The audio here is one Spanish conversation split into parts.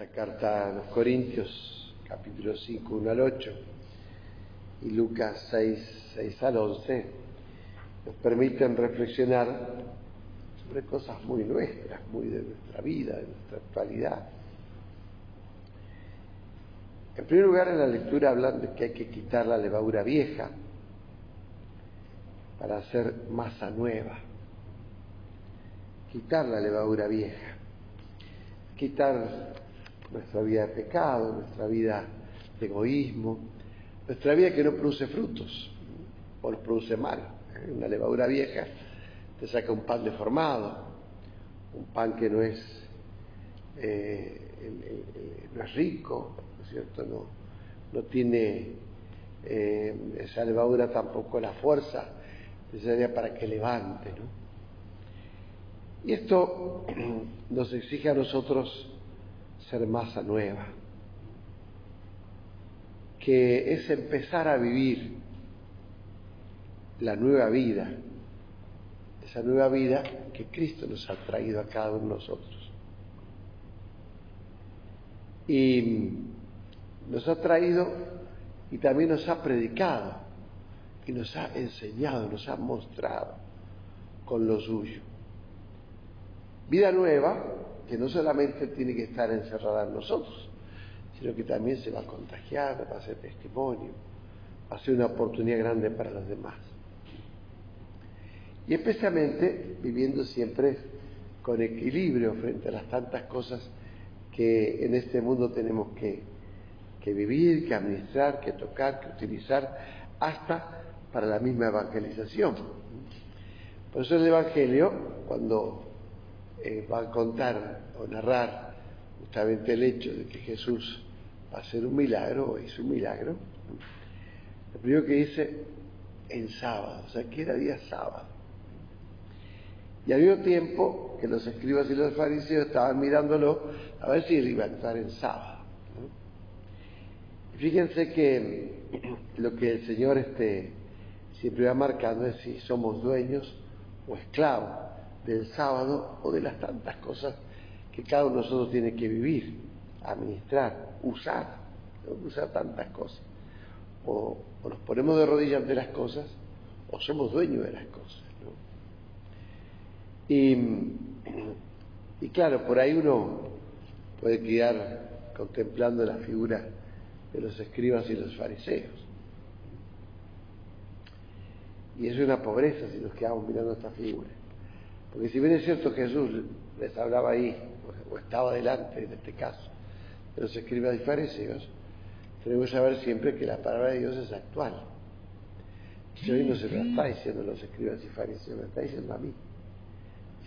Esta carta a los Corintios, capítulo 5, 1 al 8, y Lucas 6, 6 al 11, nos permiten reflexionar sobre cosas muy nuestras, muy de nuestra vida, de nuestra actualidad. En primer lugar, en la lectura hablan de que hay que quitar la levadura vieja para hacer masa nueva. Quitar la levadura vieja. Quitar nuestra vida de pecado, nuestra vida de egoísmo, nuestra vida que no produce frutos, o produce mal. Una levadura vieja te saca un pan deformado, un pan que no es, eh, no es rico, ¿no es cierto? No, no tiene eh, esa levadura tampoco la fuerza necesaria para que levante. ¿no? Y esto nos exige a nosotros ser masa nueva, que es empezar a vivir la nueva vida, esa nueva vida que Cristo nos ha traído a cada uno de nosotros. Y nos ha traído y también nos ha predicado y nos ha enseñado, nos ha mostrado con lo suyo. Vida nueva que no solamente tiene que estar encerrada en nosotros, sino que también se va a contagiar, va a ser testimonio, va a ser una oportunidad grande para los demás. Y especialmente viviendo siempre con equilibrio frente a las tantas cosas que en este mundo tenemos que, que vivir, que administrar, que tocar, que utilizar, hasta para la misma evangelización. Por eso el Evangelio, cuando eh, va a contar o narrar justamente el hecho de que Jesús va a hacer un milagro o hizo un milagro, lo primero que dice en sábado, o sea que era día sábado. Y al mismo tiempo que los escribas y los fariseos estaban mirándolo a ver si él iba a entrar en sábado. Y fíjense que lo que el Señor este, siempre va marcando es si somos dueños o esclavos del sábado o de las tantas cosas que cada uno de nosotros tiene que vivir, administrar, usar, usar tantas cosas. O, nos ponemos de rodillas ante las cosas o somos dueños de las cosas. y claro, por ahí uno puede quedar contemplando la figura de los escribas y los fariseos. Y es una pobreza si nos quedamos mirando esta figura. Porque si bien es cierto que Jesús les hablaba ahí, o estaba delante en este caso, de los escribas y fariseos, tenemos que saber siempre que la palabra de Dios es actual. Si hoy no se lo está diciendo los escribas y fariseos, me está diciendo a mí.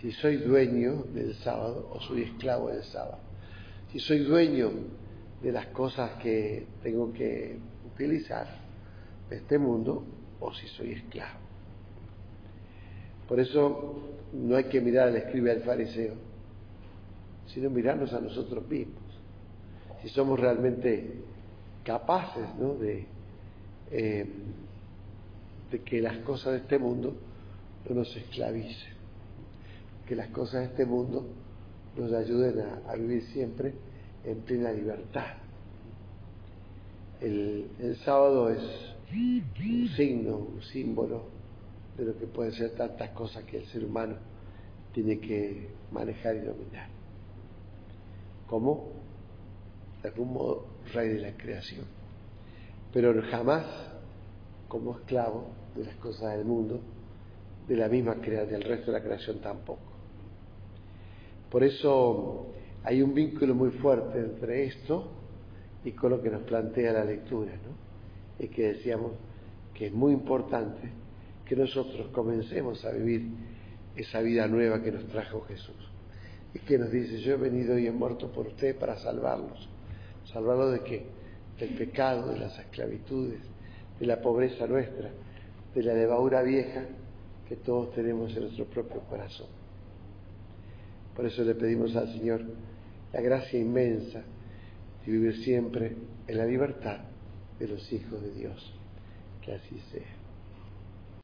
Si soy dueño del sábado o soy esclavo del sábado. Si soy dueño de las cosas que tengo que utilizar de este mundo o si soy esclavo. Por eso no hay que mirar al escriba y al fariseo, sino mirarnos a nosotros mismos. Si somos realmente capaces ¿no? de, eh, de que las cosas de este mundo no nos esclavicen, que las cosas de este mundo nos ayuden a, a vivir siempre en plena libertad. El, el sábado es un signo, un símbolo de lo que pueden ser tantas cosas que el ser humano tiene que manejar y dominar. Como, de algún modo, rey de la creación, pero jamás como esclavo de las cosas del mundo, de la misma del resto de la creación tampoco. Por eso hay un vínculo muy fuerte entre esto y con lo que nos plantea la lectura, ¿no? Es que decíamos que es muy importante que nosotros comencemos a vivir esa vida nueva que nos trajo Jesús. Y que nos dice, yo he venido y he muerto por usted para salvarlos. ¿Salvarlos de qué? Del pecado, de las esclavitudes, de la pobreza nuestra, de la levadura vieja que todos tenemos en nuestro propio corazón. Por eso le pedimos al Señor la gracia inmensa de vivir siempre en la libertad de los hijos de Dios. Que así sea.